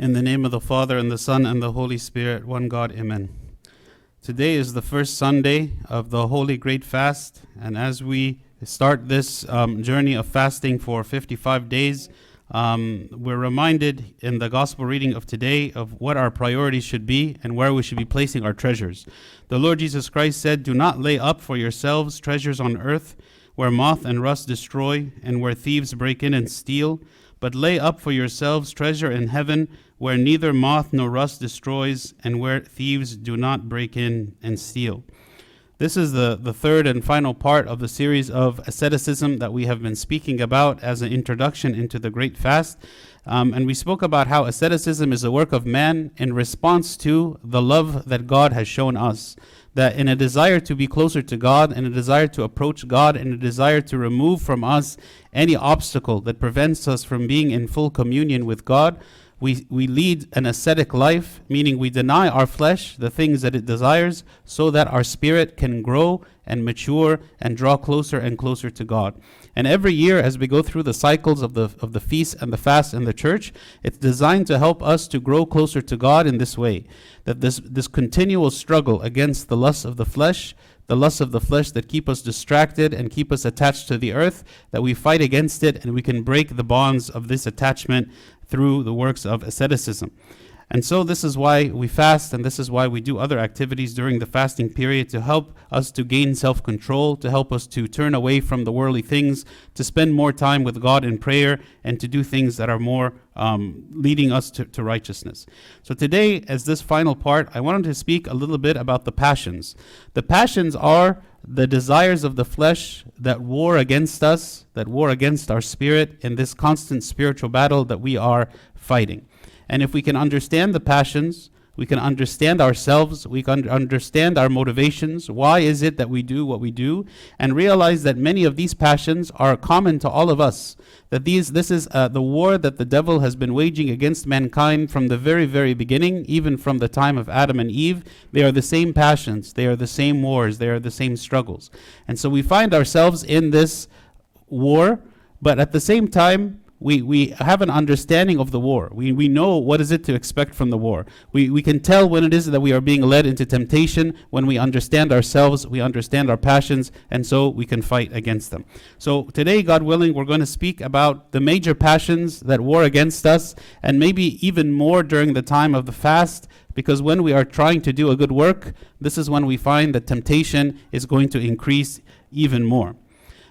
In the name of the Father, and the Son, and the Holy Spirit, one God, Amen. Today is the first Sunday of the Holy Great Fast, and as we start this um, journey of fasting for 55 days, um, we're reminded in the gospel reading of today of what our priorities should be and where we should be placing our treasures. The Lord Jesus Christ said, Do not lay up for yourselves treasures on earth, where moth and rust destroy, and where thieves break in and steal, but lay up for yourselves treasure in heaven where neither moth nor rust destroys, and where thieves do not break in and steal. This is the, the third and final part of the series of asceticism that we have been speaking about as an introduction into the Great Fast. Um, and we spoke about how asceticism is a work of man in response to the love that God has shown us. That in a desire to be closer to God, in a desire to approach God, in a desire to remove from us any obstacle that prevents us from being in full communion with God, we, we lead an ascetic life, meaning we deny our flesh the things that it desires, so that our spirit can grow and mature and draw closer and closer to God. And every year, as we go through the cycles of the, of the feast and the fast in the church, it's designed to help us to grow closer to God in this way that this, this continual struggle against the lusts of the flesh the lusts of the flesh that keep us distracted and keep us attached to the earth, that we fight against it and we can break the bonds of this attachment through the works of asceticism. And so, this is why we fast, and this is why we do other activities during the fasting period to help us to gain self control, to help us to turn away from the worldly things, to spend more time with God in prayer, and to do things that are more um, leading us to, to righteousness. So, today, as this final part, I wanted to speak a little bit about the passions. The passions are the desires of the flesh that war against us, that war against our spirit in this constant spiritual battle that we are fighting. And if we can understand the passions, we can understand ourselves, we can understand our motivations, why is it that we do what we do, and realize that many of these passions are common to all of us. That these, this is uh, the war that the devil has been waging against mankind from the very, very beginning, even from the time of Adam and Eve. They are the same passions, they are the same wars, they are the same struggles. And so we find ourselves in this war, but at the same time, we, we have an understanding of the war. We, we know what is it to expect from the war. We, we can tell when it is that we are being led into temptation, when we understand ourselves, we understand our passions, and so we can fight against them. So today, God willing, we're going to speak about the major passions that war against us, and maybe even more during the time of the fast, because when we are trying to do a good work, this is when we find that temptation is going to increase even more.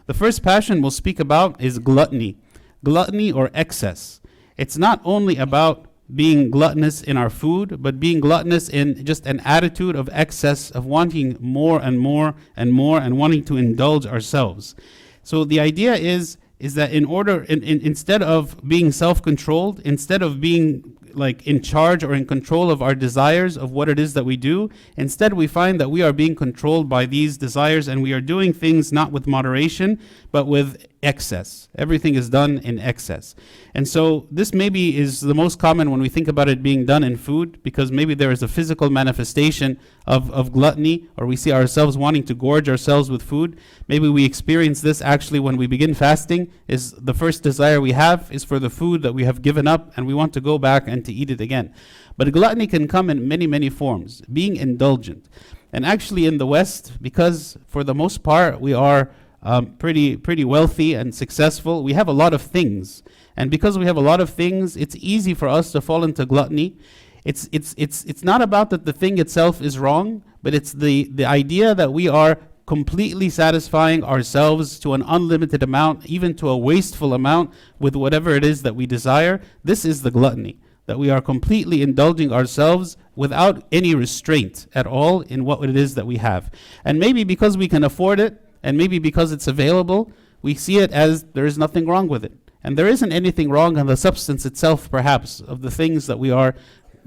The first passion we'll speak about is gluttony gluttony or excess. It's not only about being gluttonous in our food, but being gluttonous in just an attitude of excess, of wanting more and more and more and wanting to indulge ourselves. So the idea is is that in order in, in, instead of being self-controlled, instead of being like in charge or in control of our desires of what it is that we do. Instead, we find that we are being controlled by these desires and we are doing things not with moderation, but with excess. Everything is done in excess. And so this maybe is the most common when we think about it being done in food, because maybe there is a physical manifestation of, of gluttony, or we see ourselves wanting to gorge ourselves with food. Maybe we experience this actually when we begin fasting, is the first desire we have is for the food that we have given up, and we want to go back and to eat it again. But gluttony can come in many, many forms, being indulgent. And actually in the West, because for the most part we are um, pretty pretty wealthy and successful. We have a lot of things, and because we have a lot of things, it's easy for us to fall into gluttony. It's it's it's it's not about that the thing itself is wrong, but it's the the idea that we are completely satisfying ourselves to an unlimited amount, even to a wasteful amount, with whatever it is that we desire. This is the gluttony that we are completely indulging ourselves without any restraint at all in what it is that we have. And maybe because we can afford it, and maybe because it's available, we see it as there is nothing wrong with it. And there isn't anything wrong on the substance itself, perhaps, of the things that we are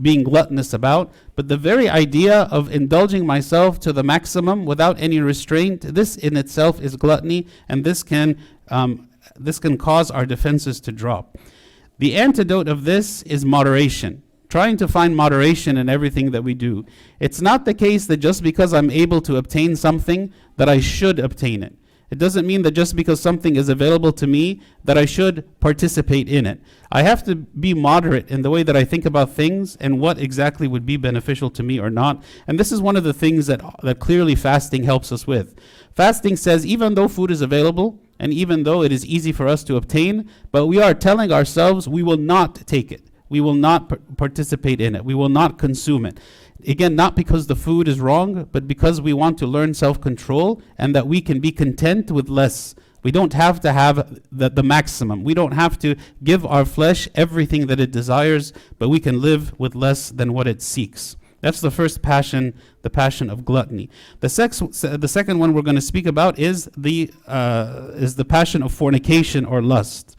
being gluttonous about, but the very idea of indulging myself to the maximum without any restraint, this in itself is gluttony, and this can, um, this can cause our defenses to drop. The antidote of this is moderation trying to find moderation in everything that we do. It's not the case that just because I'm able to obtain something that I should obtain it. It doesn't mean that just because something is available to me that I should participate in it. I have to be moderate in the way that I think about things and what exactly would be beneficial to me or not. And this is one of the things that that clearly fasting helps us with. Fasting says even though food is available and even though it is easy for us to obtain, but we are telling ourselves we will not take it. We will not par- participate in it. We will not consume it. Again, not because the food is wrong, but because we want to learn self control and that we can be content with less. We don't have to have the, the maximum. We don't have to give our flesh everything that it desires, but we can live with less than what it seeks. That's the first passion, the passion of gluttony. The, sex, the second one we're going to speak about is the, uh, is the passion of fornication or lust.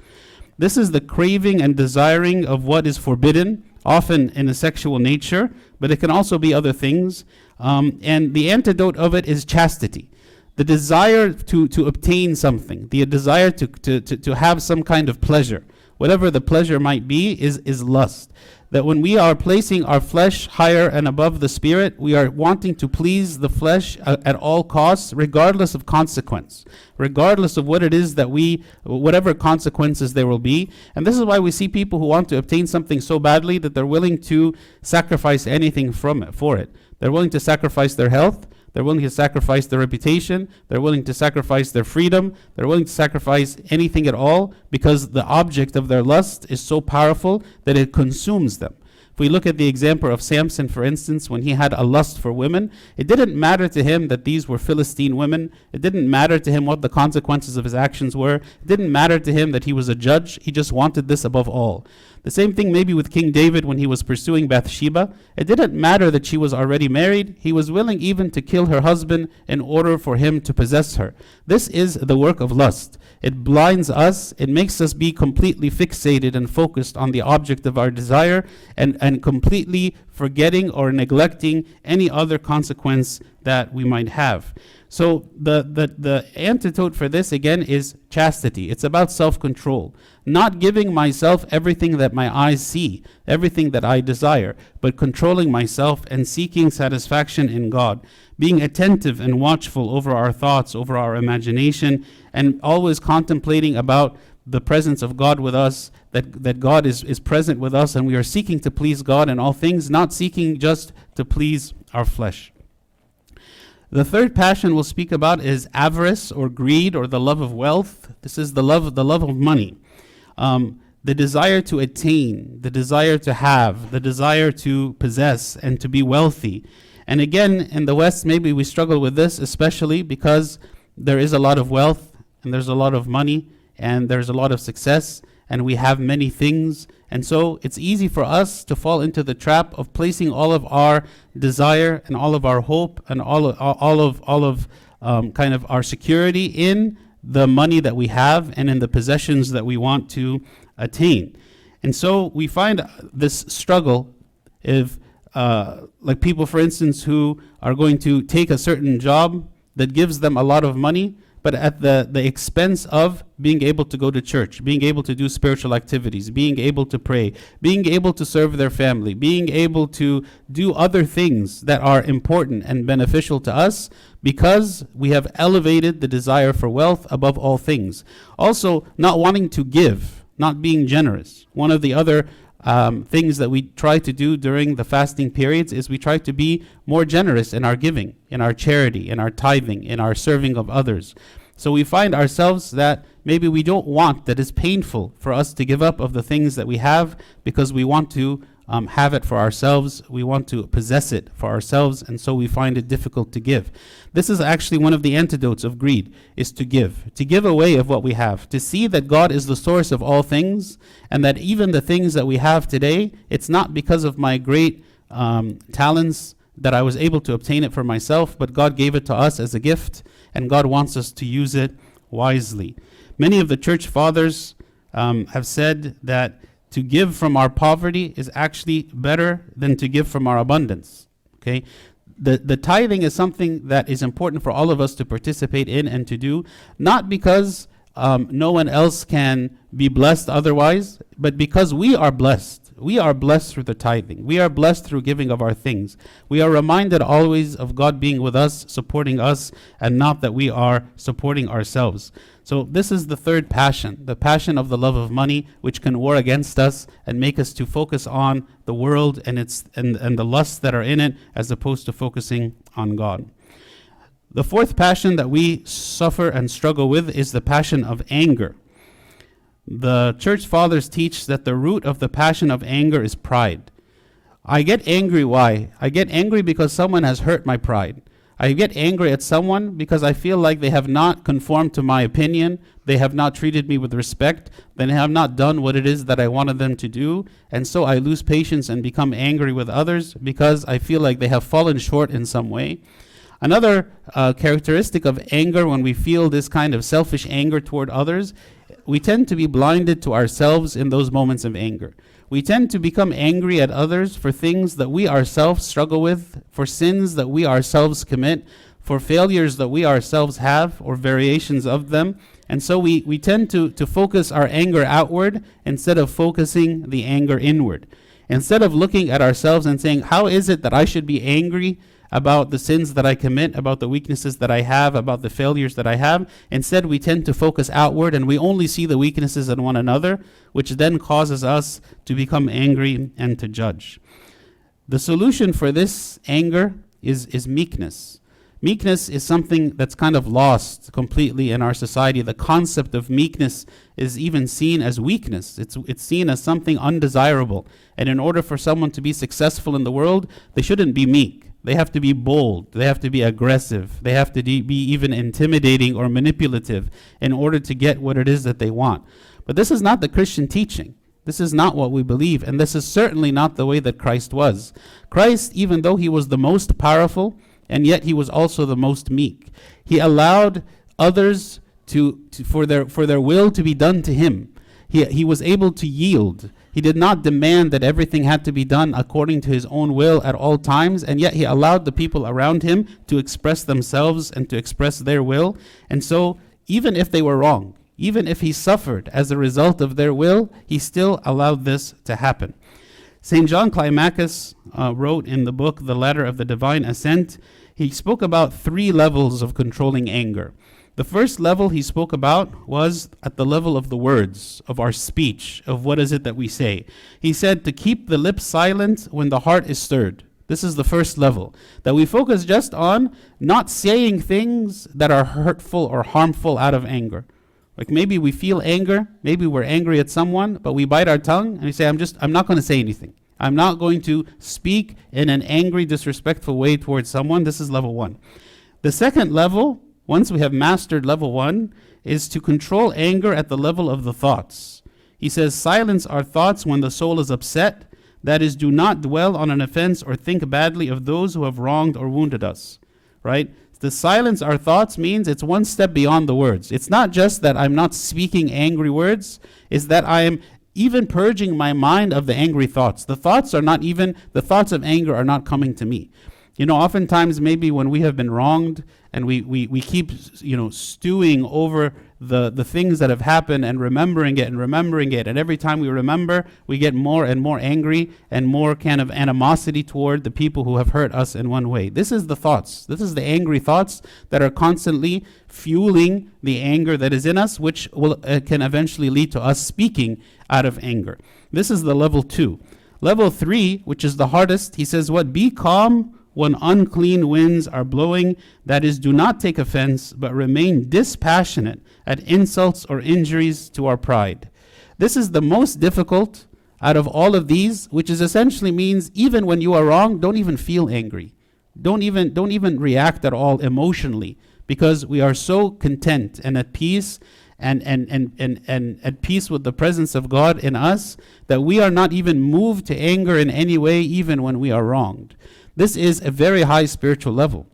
This is the craving and desiring of what is forbidden, often in a sexual nature, but it can also be other things. Um, and the antidote of it is chastity. The desire to, to obtain something, the desire to, to, to, to have some kind of pleasure, whatever the pleasure might be, is, is lust that when we are placing our flesh higher and above the spirit, we are wanting to please the flesh uh, at all costs, regardless of consequence, regardless of what it is that we, whatever consequences there will be. And this is why we see people who want to obtain something so badly that they're willing to sacrifice anything from it, for it. They're willing to sacrifice their health. They're willing to sacrifice their reputation. They're willing to sacrifice their freedom. They're willing to sacrifice anything at all because the object of their lust is so powerful that it consumes them. If we look at the example of Samson, for instance, when he had a lust for women, it didn't matter to him that these were Philistine women. It didn't matter to him what the consequences of his actions were. It didn't matter to him that he was a judge. He just wanted this above all. The same thing maybe with King David when he was pursuing Bathsheba. It didn't matter that she was already married. He was willing even to kill her husband in order for him to possess her. This is the work of lust. It blinds us, it makes us be completely fixated and focused on the object of our desire and, and completely forgetting or neglecting any other consequence that we might have. So the, the, the antidote for this again is chastity. It's about self-control. Not giving myself everything that my eyes see, everything that I desire, but controlling myself and seeking satisfaction in God. Being attentive and watchful over our thoughts, over our imagination, and always contemplating about the presence of God with us, that, that God is, is present with us, and we are seeking to please God in all things, not seeking just to please our flesh. The third passion we'll speak about is avarice or greed or the love of wealth. This is the love, the love of money. Um, the desire to attain, the desire to have, the desire to possess and to be wealthy. And again, in the West, maybe we struggle with this, especially because there is a lot of wealth and there's a lot of money and there's a lot of success and we have many things. And so it's easy for us to fall into the trap of placing all of our desire and all of our hope and all of, all of, all of um, kind of our security in the money that we have and in the possessions that we want to attain. And so we find this struggle if, uh, like people, for instance, who are going to take a certain job that gives them a lot of money, but at the, the expense of being able to go to church, being able to do spiritual activities, being able to pray, being able to serve their family, being able to do other things that are important and beneficial to us because we have elevated the desire for wealth above all things. Also, not wanting to give, not being generous. One of the other um, things that we try to do during the fasting periods is we try to be more generous in our giving, in our charity, in our tithing, in our serving of others. So we find ourselves that maybe we don't want, that is painful for us to give up of the things that we have because we want to um, have it for ourselves. We want to possess it for ourselves, and so we find it difficult to give. This is actually one of the antidotes of greed, is to give, to give away of what we have, to see that God is the source of all things, and that even the things that we have today, it's not because of my great um, talents that I was able to obtain it for myself, but God gave it to us as a gift, and God wants us to use it wisely. Many of the church fathers um, have said that to give from our poverty is actually better than to give from our abundance. Okay? The, the tithing is something that is important for all of us to participate in and to do, not because um, no one else can be blessed otherwise, but because we are blessed. We are blessed through the tithing. We are blessed through giving of our things. We are reminded always of God being with us, supporting us, and not that we are supporting ourselves. So, this is the third passion the passion of the love of money, which can war against us and make us to focus on the world and, its, and, and the lusts that are in it, as opposed to focusing on God. The fourth passion that we suffer and struggle with is the passion of anger. The church fathers teach that the root of the passion of anger is pride. I get angry why? I get angry because someone has hurt my pride. I get angry at someone because I feel like they have not conformed to my opinion, they have not treated me with respect, they have not done what it is that I wanted them to do, and so I lose patience and become angry with others because I feel like they have fallen short in some way. Another uh, characteristic of anger, when we feel this kind of selfish anger toward others, we tend to be blinded to ourselves in those moments of anger. We tend to become angry at others for things that we ourselves struggle with, for sins that we ourselves commit, for failures that we ourselves have, or variations of them. And so we, we tend to, to focus our anger outward instead of focusing the anger inward. Instead of looking at ourselves and saying, How is it that I should be angry? About the sins that I commit, about the weaknesses that I have, about the failures that I have. Instead, we tend to focus outward and we only see the weaknesses in one another, which then causes us to become angry and to judge. The solution for this anger is, is meekness. Meekness is something that's kind of lost completely in our society. The concept of meekness is even seen as weakness. It's, it's seen as something undesirable. And in order for someone to be successful in the world, they shouldn't be meek. They have to be bold. They have to be aggressive. They have to de- be even intimidating or manipulative in order to get what it is that they want. But this is not the Christian teaching. This is not what we believe, and this is certainly not the way that Christ was. Christ, even though he was the most powerful, and yet he was also the most meek, he allowed others to, to for, their, for their will to be done to him. He, he was able to yield. He did not demand that everything had to be done according to his own will at all times, and yet he allowed the people around him to express themselves and to express their will. And so, even if they were wrong, even if he suffered as a result of their will, he still allowed this to happen. St. John Climacus uh, wrote in the book The Ladder of the Divine Ascent, he spoke about three levels of controlling anger. The first level he spoke about was at the level of the words, of our speech, of what is it that we say. He said to keep the lips silent when the heart is stirred. This is the first level. That we focus just on not saying things that are hurtful or harmful out of anger. Like maybe we feel anger, maybe we're angry at someone, but we bite our tongue and we say, I'm just, I'm not going to say anything. I'm not going to speak in an angry, disrespectful way towards someone. This is level one. The second level once we have mastered level one, is to control anger at the level of the thoughts. He says, Silence our thoughts when the soul is upset. That is, do not dwell on an offense or think badly of those who have wronged or wounded us. Right? The silence our thoughts means it's one step beyond the words. It's not just that I'm not speaking angry words, it's that I am even purging my mind of the angry thoughts. The thoughts are not even, the thoughts of anger are not coming to me. You know, oftentimes maybe when we have been wronged and we, we, we keep, you know, stewing over the, the things that have happened and remembering it and remembering it. And every time we remember, we get more and more angry and more kind of animosity toward the people who have hurt us in one way. This is the thoughts. This is the angry thoughts that are constantly fueling the anger that is in us, which will, uh, can eventually lead to us speaking out of anger. This is the level two. Level three, which is the hardest, he says, What? Be calm when unclean winds are blowing, that is, do not take offense, but remain dispassionate at insults or injuries to our pride. This is the most difficult out of all of these, which is essentially means even when you are wrong, don't even feel angry. Don't even don't even react at all emotionally because we are so content and at peace and, and, and, and, and at peace with the presence of God in us that we are not even moved to anger in any way, even when we are wronged. This is a very high spiritual level.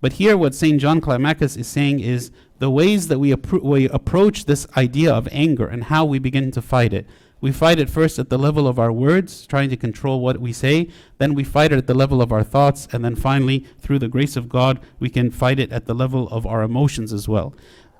But here, what St. John Climacus is saying is the ways that we, appro- we approach this idea of anger and how we begin to fight it. We fight it first at the level of our words, trying to control what we say. Then we fight it at the level of our thoughts. And then finally, through the grace of God, we can fight it at the level of our emotions as well.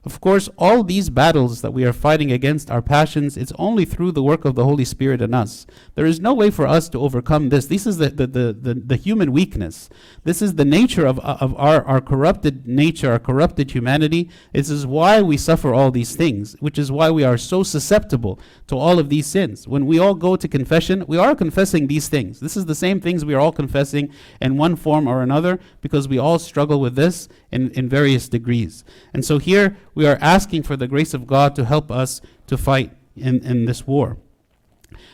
Of course, all these battles that we are fighting against our passions, it's only through the work of the Holy Spirit in us. There is no way for us to overcome this. This is the, the, the, the, the human weakness. This is the nature of, uh, of our, our corrupted nature, our corrupted humanity. This is why we suffer all these things, which is why we are so susceptible to all of these sins. When we all go to confession, we are confessing these things. This is the same things we are all confessing in one form or another because we all struggle with this in, in various degrees. And so here we are asking for the grace of God to help us to fight in, in this war.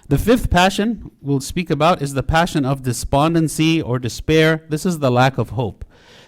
The fifth passion we'll speak about is the passion of despondency or despair. This is the lack of hope.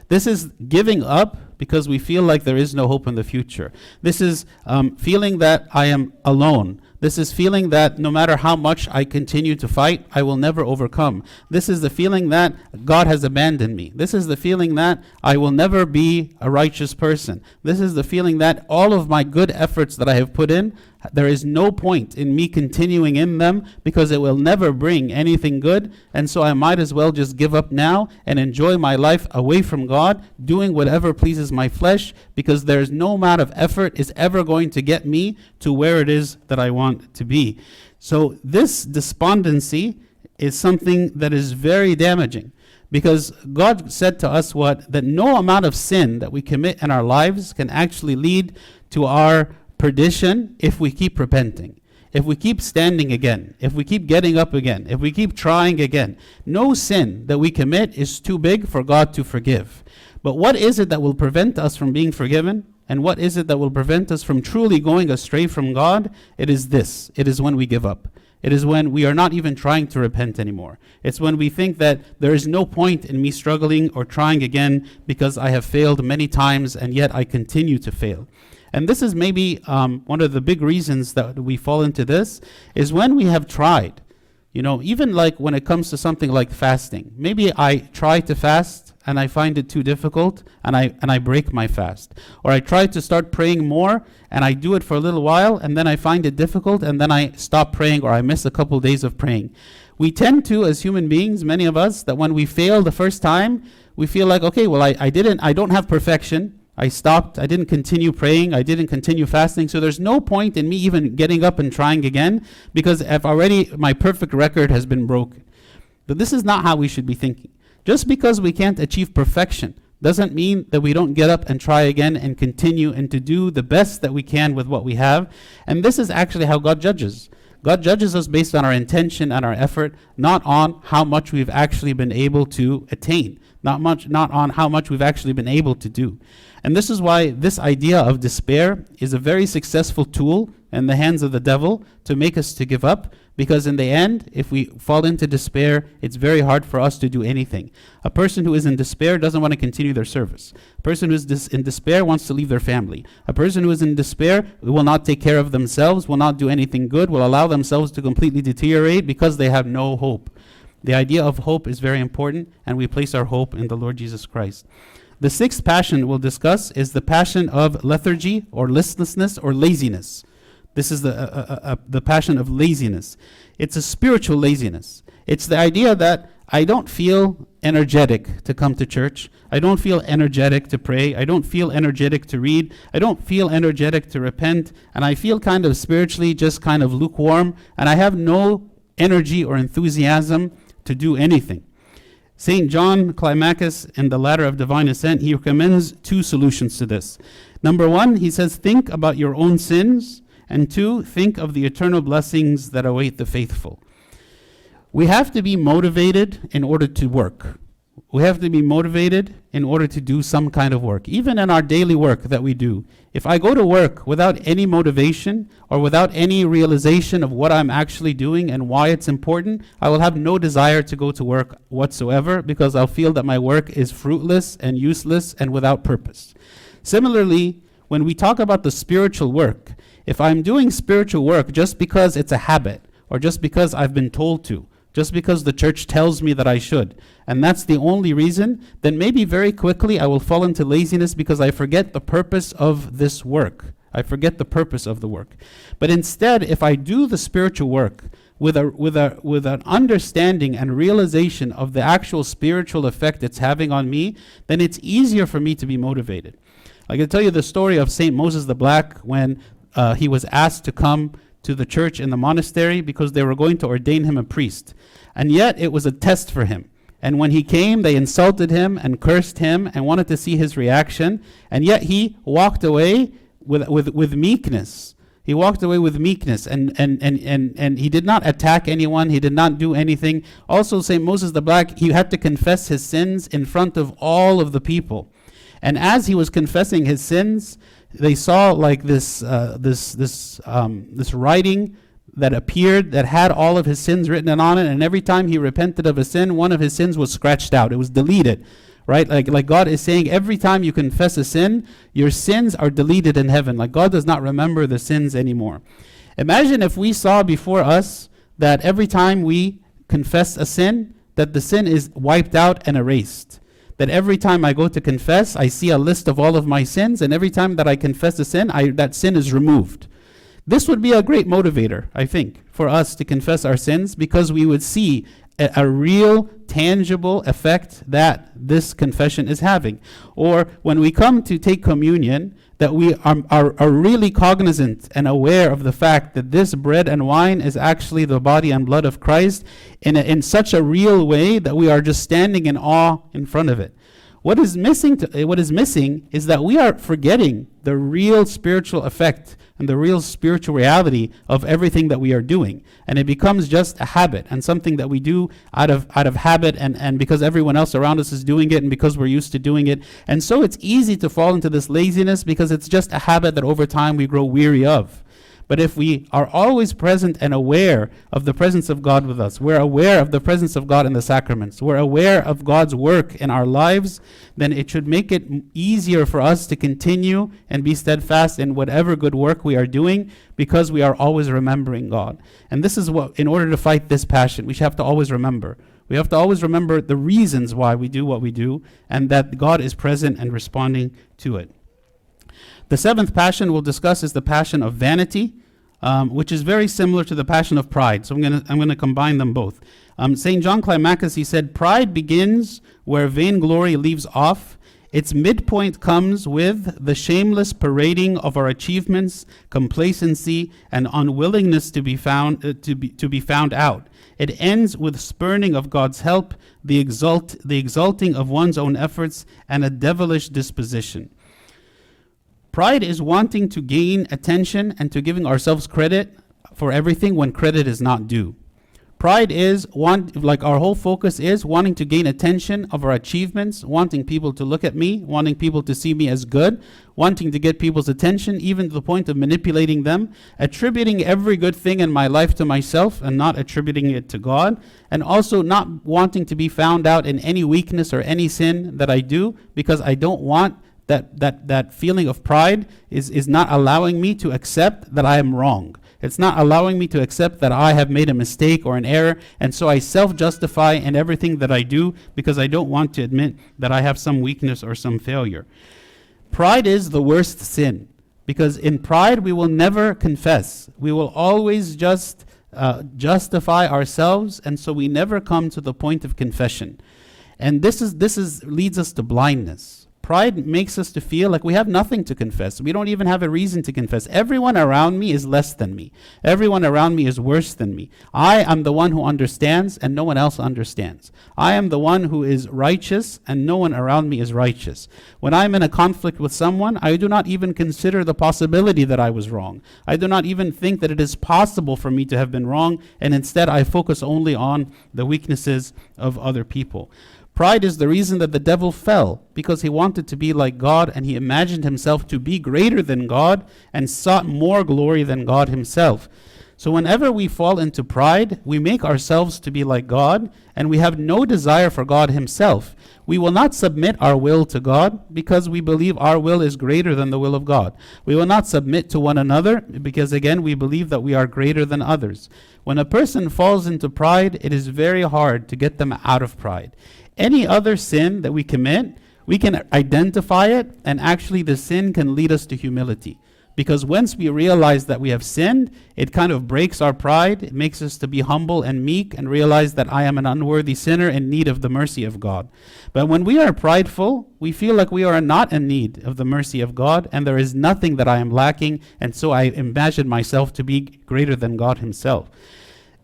This is giving up because we feel like there is no hope in the future. This is um, feeling that I am alone. This is feeling that no matter how much I continue to fight, I will never overcome. This is the feeling that God has abandoned me. This is the feeling that I will never be a righteous person. This is the feeling that all of my good efforts that I have put in, there is no point in me continuing in them because it will never bring anything good. And so I might as well just give up now and enjoy my life away from God, doing whatever pleases my flesh because there's no amount of effort is ever going to get me to where it is that I want to be. So this despondency is something that is very damaging because God said to us what that no amount of sin that we commit in our lives can actually lead to our perdition if we keep repenting. If we keep standing again, if we keep getting up again, if we keep trying again, no sin that we commit is too big for God to forgive. But what is it that will prevent us from being forgiven? And what is it that will prevent us from truly going astray from God? It is this it is when we give up. It is when we are not even trying to repent anymore. It's when we think that there is no point in me struggling or trying again because I have failed many times and yet I continue to fail. And this is maybe um, one of the big reasons that we fall into this is when we have tried. You know, even like when it comes to something like fasting. Maybe I try to fast and I find it too difficult and I and I break my fast. Or I try to start praying more and I do it for a little while and then I find it difficult and then I stop praying or I miss a couple days of praying. We tend to as human beings, many of us, that when we fail the first time, we feel like, okay, well I, I didn't I don't have perfection. I stopped. I didn't continue praying. I didn't continue fasting. So there's no point in me even getting up and trying again because I've already, my perfect record has been broken. But this is not how we should be thinking. Just because we can't achieve perfection doesn't mean that we don't get up and try again and continue and to do the best that we can with what we have. And this is actually how God judges. God judges us based on our intention and our effort, not on how much we've actually been able to attain, not much not on how much we've actually been able to do. And this is why this idea of despair is a very successful tool in the hands of the devil to make us to give up because in the end if we fall into despair it's very hard for us to do anything. A person who is in despair doesn't want to continue their service. A person who is dis- in despair wants to leave their family. A person who is in despair will not take care of themselves will not do anything good will allow themselves to completely deteriorate because they have no hope. The idea of hope is very important and we place our hope in the lord jesus christ the sixth passion we'll discuss is the passion of lethargy or listlessness or laziness. This is the, uh, uh, uh, the passion of laziness. It's a spiritual laziness. It's the idea that I don't feel energetic to come to church. I don't feel energetic to pray. I don't feel energetic to read. I don't feel energetic to repent. And I feel kind of spiritually just kind of lukewarm. And I have no energy or enthusiasm to do anything. St. John Climacus, in the Ladder of Divine Ascent, he recommends two solutions to this. Number one, he says, think about your own sins, and two, think of the eternal blessings that await the faithful. We have to be motivated in order to work. We have to be motivated in order to do some kind of work, even in our daily work that we do. If I go to work without any motivation or without any realization of what I'm actually doing and why it's important, I will have no desire to go to work whatsoever because I'll feel that my work is fruitless and useless and without purpose. Similarly, when we talk about the spiritual work, if I'm doing spiritual work just because it's a habit or just because I've been told to, just because the church tells me that I should, and that's the only reason, then maybe very quickly I will fall into laziness because I forget the purpose of this work. I forget the purpose of the work. But instead, if I do the spiritual work with a with a with an understanding and realization of the actual spiritual effect it's having on me, then it's easier for me to be motivated. I can tell you the story of St. Moses the Black when uh, he was asked to come to the church in the monastery because they were going to ordain him a priest. And yet it was a test for him. And when he came, they insulted him and cursed him and wanted to see his reaction. And yet he walked away with, with, with meekness. He walked away with meekness and, and, and, and, and he did not attack anyone. He did not do anything. Also, St. Moses the Black, he had to confess his sins in front of all of the people. And as he was confessing his sins, they saw like this, uh, this, this, um, this writing that appeared that had all of his sins written on it. And every time he repented of a sin, one of his sins was scratched out. It was deleted right? Like, like God is saying, every time you confess a sin, your sins are deleted in heaven. Like God does not remember the sins anymore. Imagine if we saw before us that every time we confess a sin, that the sin is wiped out and erased. That every time I go to confess, I see a list of all of my sins, and every time that I confess a sin, I, that sin is removed. This would be a great motivator, I think, for us to confess our sins because we would see a, a, real, tangible effect that this confession is having. Or when we come to take communion, that we are, are, are really cognizant and aware of the fact that this bread and wine is actually the body and blood of Christ in, a, in such a real way that we are just standing in awe in front of it. What is missing to, eh, what is missing is that we are forgetting the real spiritual effect and the real spiritual reality of everything that we are doing. And it becomes just a habit and something that we do out of out of habit and, and because everyone else around us is doing it and because we're used to doing it. And so it's easy to fall into this laziness because it's just a habit that over time we grow weary of. But if we are always present and aware of the presence of God with us, we're aware of the presence of God in the sacraments, we're aware of God's work in our lives, then it should make it easier for us to continue and be steadfast in whatever good work we are doing because we are always remembering God. And this is what, in order to fight this passion, we have to always remember. We have to always remember the reasons why we do what we do and that God is present and responding to it. The seventh passion we'll discuss is the passion of vanity, um, which is very similar to the passion of pride. So I'm going to I'm gonna combine them both. Um, St. John Climacus, he said, Pride begins where vainglory leaves off. Its midpoint comes with the shameless parading of our achievements, complacency, and unwillingness to be found uh, to be to be found out. It ends with spurning of God's help, the exalt the exalting of one's own efforts, and a devilish disposition. Pride is wanting to gain attention and to giving ourselves credit for everything when credit is not due. Pride is want like our whole focus is wanting to gain attention of our achievements, wanting people to look at me, wanting people to see me as good, wanting to get people's attention even to the point of manipulating them, attributing every good thing in my life to myself and not attributing it to God, and also not wanting to be found out in any weakness or any sin that I do because I don't want that, that, that feeling of pride is, is not allowing me to accept that I am wrong. It's not allowing me to accept that I have made a mistake or an error, and so I self justify in everything that I do because I don't want to admit that I have some weakness or some failure. Pride is the worst sin because in pride we will never confess. We will always just uh, justify ourselves, and so we never come to the point of confession. And this is this is leads us to blindness. Pride makes us to feel like we have nothing to confess. We don't even have a reason to confess. Everyone around me is less than me. Everyone around me is worse than me. I am the one who understands and no one else understands. I am the one who is righteous and no one around me is righteous. When I'm in a conflict with someone, I do not even consider the possibility that I was wrong. I do not even think that it is possible for me to have been wrong, and instead I focus only on the weaknesses of other people. Pride is the reason that the devil fell, because he wanted to be like God and he imagined himself to be greater than God and sought more glory than God himself. So, whenever we fall into pride, we make ourselves to be like God and we have no desire for God himself. We will not submit our will to God because we believe our will is greater than the will of God. We will not submit to one another because, again, we believe that we are greater than others. When a person falls into pride, it is very hard to get them out of pride. Any other sin that we commit, we can identify it, and actually the sin can lead us to humility. Because once we realize that we have sinned, it kind of breaks our pride. It makes us to be humble and meek and realize that I am an unworthy sinner in need of the mercy of God. But when we are prideful, we feel like we are not in need of the mercy of God and there is nothing that I am lacking, and so I imagine myself to be greater than God Himself.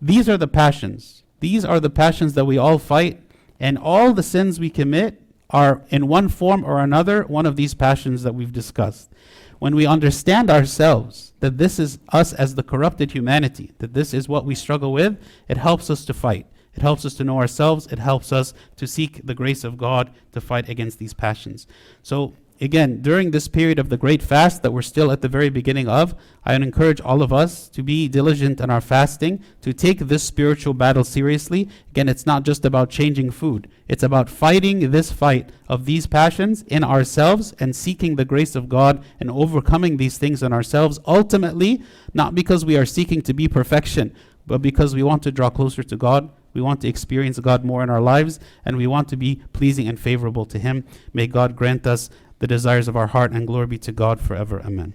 These are the passions. These are the passions that we all fight, and all the sins we commit are, in one form or another, one of these passions that we've discussed when we understand ourselves that this is us as the corrupted humanity, that this is what we struggle with, it helps us to fight. It helps us to know ourselves. It helps us to seek the grace of God to fight against these passions. So again, during this period of the great fast that we're still at the very beginning of, I would encourage all of us to be diligent in our fasting, to take this spiritual battle seriously. Again, it's not just about changing food, it's about fighting this fight of these passions in ourselves and seeking the grace of God and overcoming these things in ourselves. Ultimately, not because we are seeking to be perfection, but because we want to draw closer to God. We want to experience God more in our lives, and we want to be pleasing and favorable to Him. May God grant us the desires of our heart, and glory be to God forever. Amen.